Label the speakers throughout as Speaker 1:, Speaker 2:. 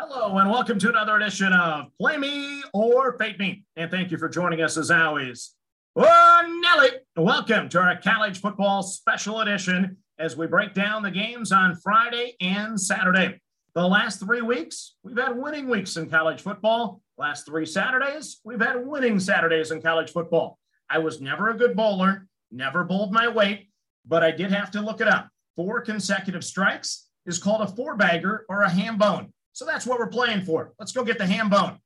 Speaker 1: Hello, and welcome to another edition of Play Me or Fade Me. And thank you for joining us as always. Oh, Nelly, welcome to our college football special edition as we break down the games on Friday and Saturday. The last three weeks, we've had winning weeks in college football. Last three Saturdays, we've had winning Saturdays in college football. I was never a good bowler, never bowled my weight, but I did have to look it up. Four consecutive strikes is called a four bagger or a ham bone. So that's what we're playing for. Let's go get the ham bone.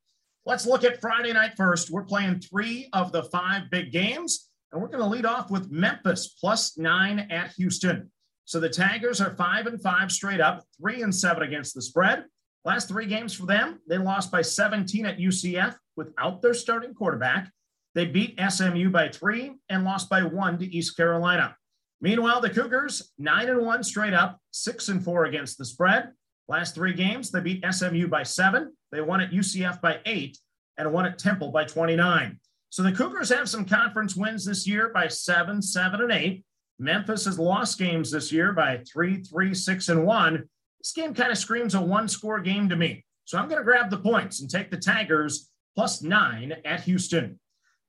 Speaker 1: Let's look at Friday night first. We're playing three of the five big games, and we're going to lead off with Memphis plus nine at Houston. So the Tigers are five and five straight up, three and seven against the spread. Last three games for them, they lost by 17 at UCF without their starting quarterback. They beat SMU by three and lost by one to East Carolina. Meanwhile, the Cougars, nine and one straight up, six and four against the spread. Last three games, they beat SMU by seven. They won at UCF by eight and won at Temple by 29. So the Cougars have some conference wins this year by seven, seven, and eight. Memphis has lost games this year by three, three, six, and one. This game kind of screams a one score game to me. So I'm going to grab the points and take the Tigers plus nine at Houston.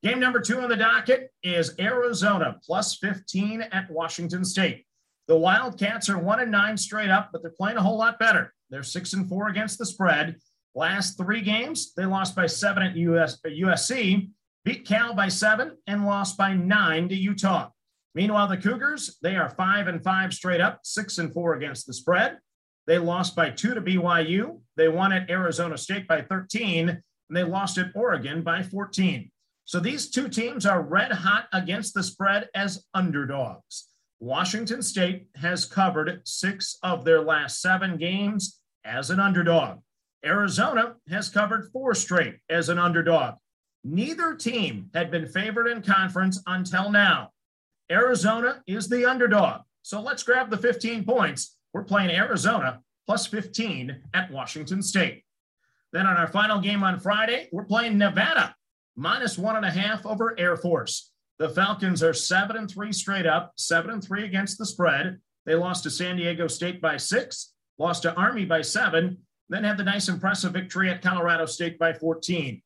Speaker 1: Game number two on the docket is Arizona plus 15 at Washington State. The Wildcats are one and nine straight up, but they're playing a whole lot better. They're six and four against the spread. Last three games, they lost by seven at US, USC, uh, beat Cal by seven, and lost by nine to Utah. Meanwhile, the Cougars, they are five and five straight up, six and four against the spread. They lost by two to BYU. They won at Arizona State by 13, and they lost at Oregon by 14. So these two teams are red hot against the spread as underdogs. Washington State has covered six of their last seven games as an underdog. Arizona has covered four straight as an underdog. Neither team had been favored in conference until now. Arizona is the underdog. So let's grab the 15 points. We're playing Arizona plus 15 at Washington State. Then on our final game on Friday, we're playing Nevada minus one and a half over Air Force. The Falcons are seven and three straight up, seven and three against the spread. They lost to San Diego State by six, lost to Army by seven, then had the nice impressive victory at Colorado State by 14.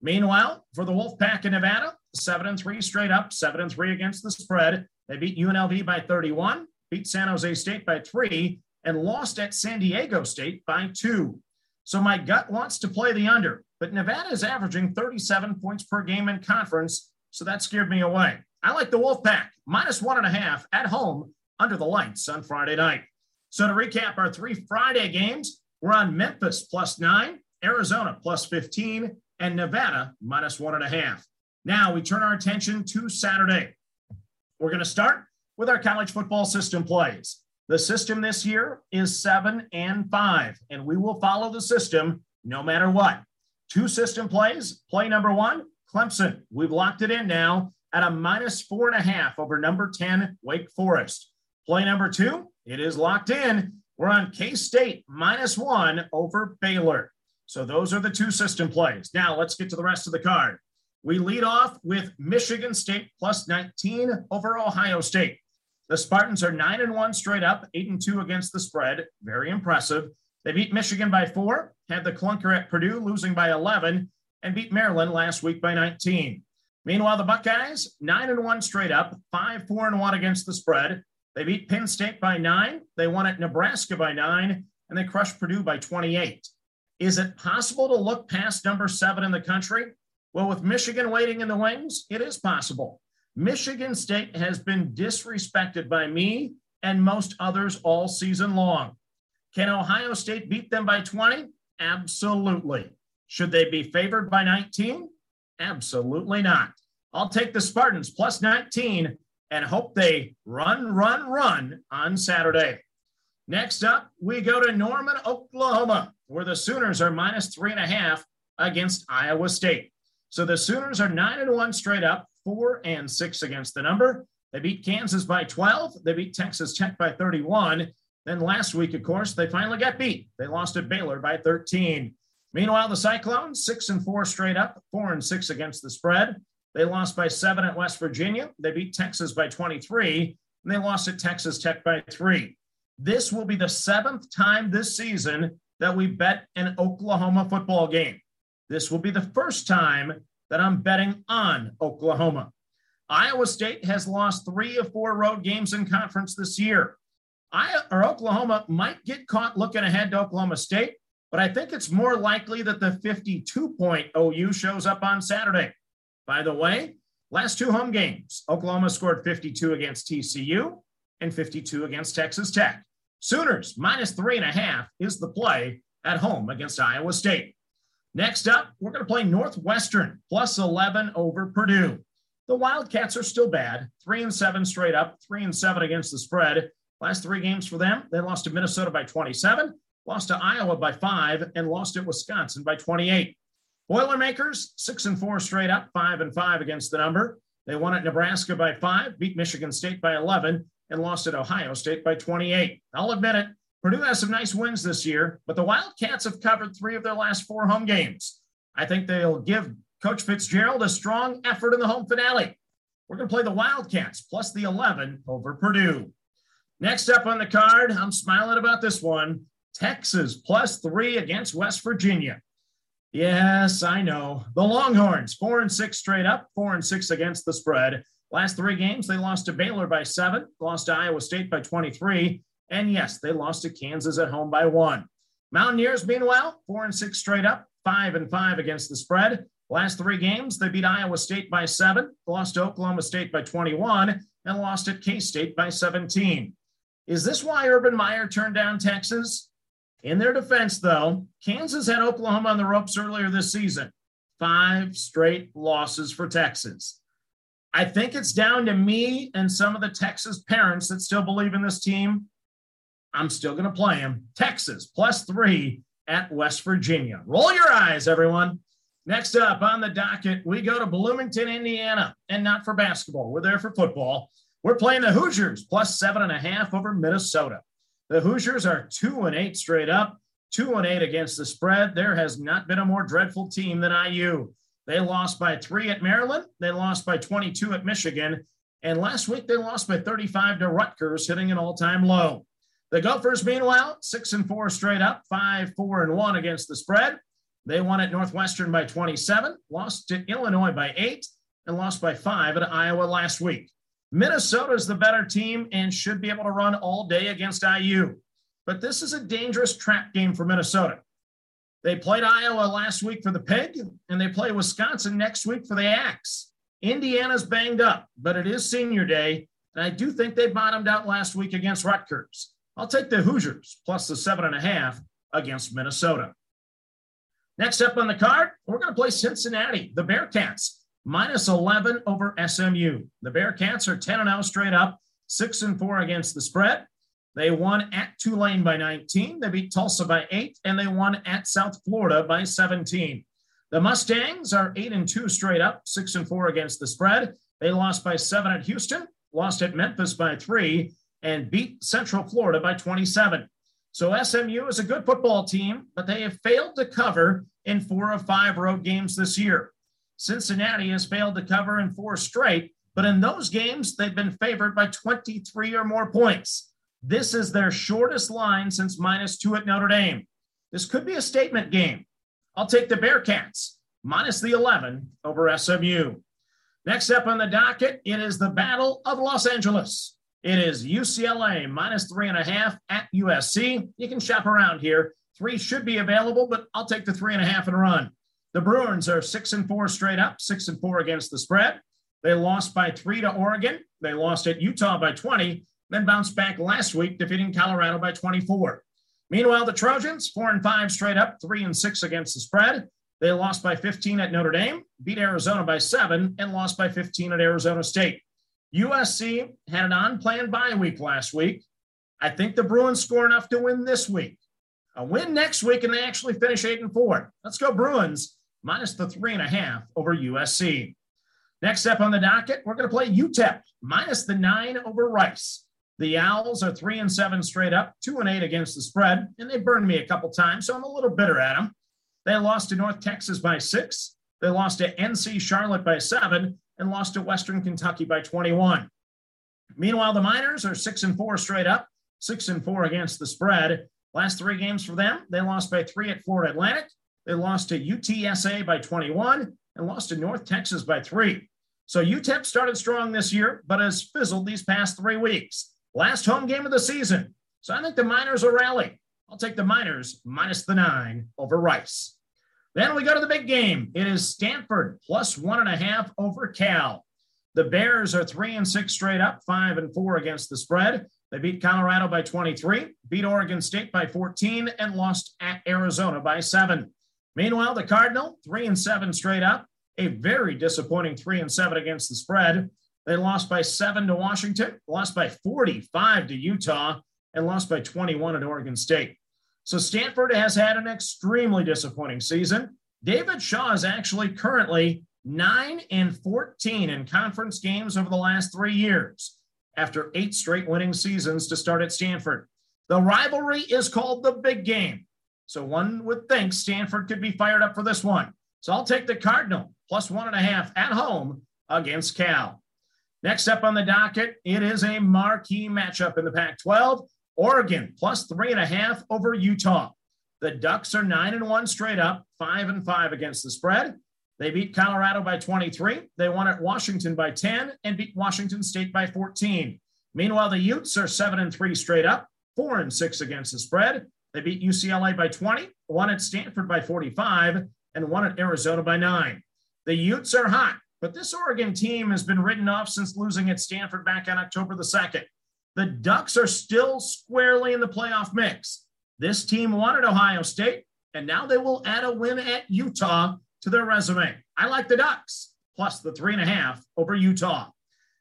Speaker 1: Meanwhile, for the Wolfpack in Nevada, seven and three straight up, seven and three against the spread. They beat UNLV by 31, beat San Jose State by three, and lost at San Diego State by two. So my gut wants to play the under, but Nevada is averaging 37 points per game in conference so that scared me away. I like the Wolfpack, minus one and a half at home under the lights on Friday night. So to recap our three Friday games, we're on Memphis plus nine, Arizona plus 15, and Nevada minus one and a half. Now we turn our attention to Saturday. We're going to start with our college football system plays. The system this year is seven and five, and we will follow the system no matter what. Two system plays. Play number one Clemson, we've locked it in now at a minus four and a half over number 10, Wake Forest. Play number two, it is locked in. We're on K State minus one over Baylor. So those are the two system plays. Now let's get to the rest of the card. We lead off with Michigan State plus 19 over Ohio State. The Spartans are nine and one straight up, eight and two against the spread. Very impressive. They beat Michigan by four, had the clunker at Purdue losing by 11, and beat Maryland last week by 19. Meanwhile, the Buckeyes, 9 and 1 straight up, 5 4 and 1 against the spread. They beat Penn State by 9, they won at Nebraska by 9, and they crushed Purdue by 28. Is it possible to look past number 7 in the country? Well, with Michigan waiting in the wings, it is possible. Michigan State has been disrespected by me and most others all season long. Can Ohio State beat them by 20? Absolutely. Should they be favored by 19? Absolutely not. I'll take the Spartans plus 19 and hope they run, run, run on Saturday. Next up, we go to Norman, Oklahoma, where the Sooners are minus three and a half against Iowa State. So the Sooners are nine and one straight up, four and six against the number. They beat Kansas by 12. They beat Texas Tech by 31. Then last week, of course, they finally got beat. They lost at Baylor by 13. Meanwhile, the Cyclones, six and four straight up, four and six against the spread. They lost by seven at West Virginia. They beat Texas by 23, and they lost at Texas Tech by three. This will be the seventh time this season that we bet an Oklahoma football game. This will be the first time that I'm betting on Oklahoma. Iowa State has lost three of four road games in conference this year. I, or Oklahoma might get caught looking ahead to Oklahoma State, but I think it's more likely that the 52 point oh OU shows up on Saturday. By the way, last two home games, Oklahoma scored 52 against TCU and 52 against Texas Tech. Sooners minus three and a half is the play at home against Iowa State. Next up, we're going to play Northwestern plus 11 over Purdue. The Wildcats are still bad, three and seven straight up, three and seven against the spread. Last three games for them, they lost to Minnesota by 27, lost to Iowa by five, and lost at Wisconsin by 28. Boilermakers, six and four straight up, five and five against the number. They won at Nebraska by five, beat Michigan State by 11, and lost at Ohio State by 28. I'll admit it, Purdue has some nice wins this year, but the Wildcats have covered three of their last four home games. I think they'll give Coach Fitzgerald a strong effort in the home finale. We're going to play the Wildcats plus the 11 over Purdue. Next up on the card, I'm smiling about this one Texas plus three against West Virginia. Yes, I know. The Longhorns, four and six straight up, four and six against the spread. Last three games, they lost to Baylor by seven, lost to Iowa State by 23, and yes, they lost to Kansas at home by one. Mountaineers, meanwhile, four and six straight up, five and five against the spread. Last three games, they beat Iowa State by seven, lost to Oklahoma State by 21, and lost at K State by 17. Is this why Urban Meyer turned down Texas? In their defense, though, Kansas had Oklahoma on the ropes earlier this season. Five straight losses for Texas. I think it's down to me and some of the Texas parents that still believe in this team. I'm still going to play them. Texas plus three at West Virginia. Roll your eyes, everyone. Next up on the docket, we go to Bloomington, Indiana, and not for basketball. We're there for football. We're playing the Hoosiers plus seven and a half over Minnesota. The Hoosiers are two and eight straight up, two and eight against the spread. There has not been a more dreadful team than IU. They lost by three at Maryland. They lost by 22 at Michigan. And last week they lost by 35 to Rutgers, hitting an all time low. The Gophers, meanwhile, six and four straight up, five, four, and one against the spread. They won at Northwestern by 27, lost to Illinois by eight, and lost by five at Iowa last week. Minnesota is the better team and should be able to run all day against IU. But this is a dangerous trap game for Minnesota. They played Iowa last week for the Pig, and they play Wisconsin next week for the Axe. Indiana's banged up, but it is senior day, and I do think they bottomed out last week against Rutgers. I'll take the Hoosiers plus the seven and a half against Minnesota. Next up on the card, we're going to play Cincinnati, the Bearcats minus 11 over SMU. The Bearcats are 10 and 0 straight up, 6 and 4 against the spread. They won at Tulane by 19. They beat Tulsa by 8, and they won at South Florida by 17. The Mustangs are 8 and 2 straight up, 6 and 4 against the spread. They lost by 7 at Houston, lost at Memphis by 3, and beat Central Florida by 27. So SMU is a good football team, but they have failed to cover in four of five road games this year. Cincinnati has failed to cover in four straight, but in those games, they've been favored by 23 or more points. This is their shortest line since minus two at Notre Dame. This could be a statement game. I'll take the Bearcats minus the 11 over SMU. Next up on the docket, it is the Battle of Los Angeles. It is UCLA minus three and a half at USC. You can shop around here. Three should be available, but I'll take the three and a half and run. The Bruins are six and four straight up, six and four against the spread. They lost by three to Oregon. They lost at Utah by 20, then bounced back last week, defeating Colorado by 24. Meanwhile, the Trojans, four and five straight up, three and six against the spread. They lost by 15 at Notre Dame, beat Arizona by seven, and lost by 15 at Arizona State. USC had an unplanned bye week last week. I think the Bruins score enough to win this week. A win next week, and they actually finish eight and four. Let's go Bruins minus the three and a half over USC. Next up on the docket, we're going to play UTEP minus the nine over Rice. The Owls are three and seven straight up, two and eight against the spread, and they burned me a couple times, so I'm a little bitter at them. They lost to North Texas by six. They lost to NC Charlotte by seven and lost to Western Kentucky by 21. Meanwhile, the Miners are six and four straight up, six and four against the spread. Last three games for them, they lost by three at Florida Atlantic. They lost to UTSA by 21 and lost to North Texas by three. So UTEP started strong this year, but has fizzled these past three weeks. Last home game of the season. So I think the Miners will rally. I'll take the Miners minus the nine over Rice. Then we go to the big game. It is Stanford plus one and a half over Cal. The Bears are three and six straight up, five and four against the spread. They beat Colorado by 23, beat Oregon State by 14, and lost at Arizona by seven. Meanwhile, the Cardinal, three and seven straight up, a very disappointing three and seven against the spread. They lost by seven to Washington, lost by 45 to Utah, and lost by 21 at Oregon State. So Stanford has had an extremely disappointing season. David Shaw is actually currently 9 and 14 in conference games over the last three years after eight straight winning seasons to start at Stanford. The rivalry is called the big game. So one would think Stanford could be fired up for this one. So I'll take the Cardinal plus one and a half at home against Cal. Next up on the docket, it is a marquee matchup in the Pac 12. Oregon plus three and a half over Utah. The Ducks are nine and one straight up, five and five against the spread. They beat Colorado by 23. They won at Washington by 10 and beat Washington State by 14. Meanwhile, the Utes are seven and three straight up, four and six against the spread. They beat UCLA by 20, won at Stanford by 45, and won at Arizona by nine. The Utes are hot, but this Oregon team has been written off since losing at Stanford back on October the 2nd. The Ducks are still squarely in the playoff mix. This team won at Ohio State, and now they will add a win at Utah to their resume. I like the Ducks plus the three and a half over Utah.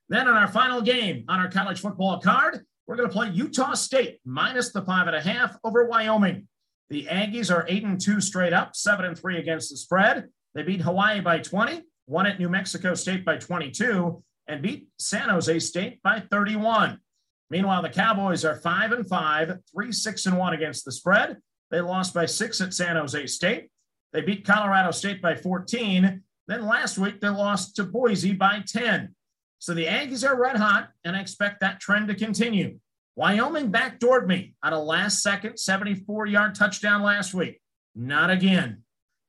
Speaker 1: Then on our final game on our college football card, we're going to play Utah State minus the five and a half over Wyoming. The Aggies are eight and two straight up, seven and three against the spread. They beat Hawaii by 20, won at New Mexico State by 22, and beat San Jose State by 31. Meanwhile, the Cowboys are five and five, three, six, and one against the spread. They lost by six at San Jose State. They beat Colorado State by 14. Then last week, they lost to Boise by 10. So the Aggies are red hot, and I expect that trend to continue. Wyoming backdoored me on a last second 74 yard touchdown last week. Not again.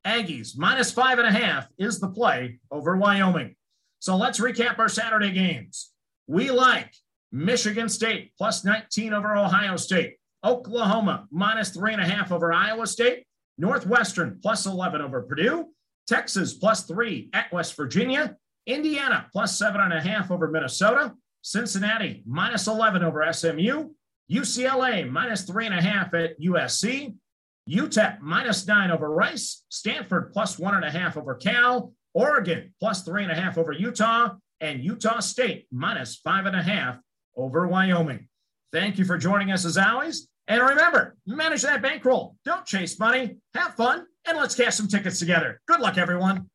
Speaker 1: Aggies minus five and a half is the play over Wyoming. So let's recap our Saturday games. We like Michigan State plus 19 over Ohio State. Oklahoma minus three and a half over Iowa State. Northwestern plus 11 over Purdue. Texas plus three at West Virginia. Indiana plus seven and a half over Minnesota. Cincinnati minus 11 over SMU. UCLA minus three and a half at USC. UTEP minus nine over Rice. Stanford plus one and a half over Cal. Oregon plus three and a half over Utah. And Utah State minus five and a half over Wyoming. Thank you for joining us as always. And remember, manage that bankroll. Don't chase money. Have fun, and let's cash some tickets together. Good luck, everyone.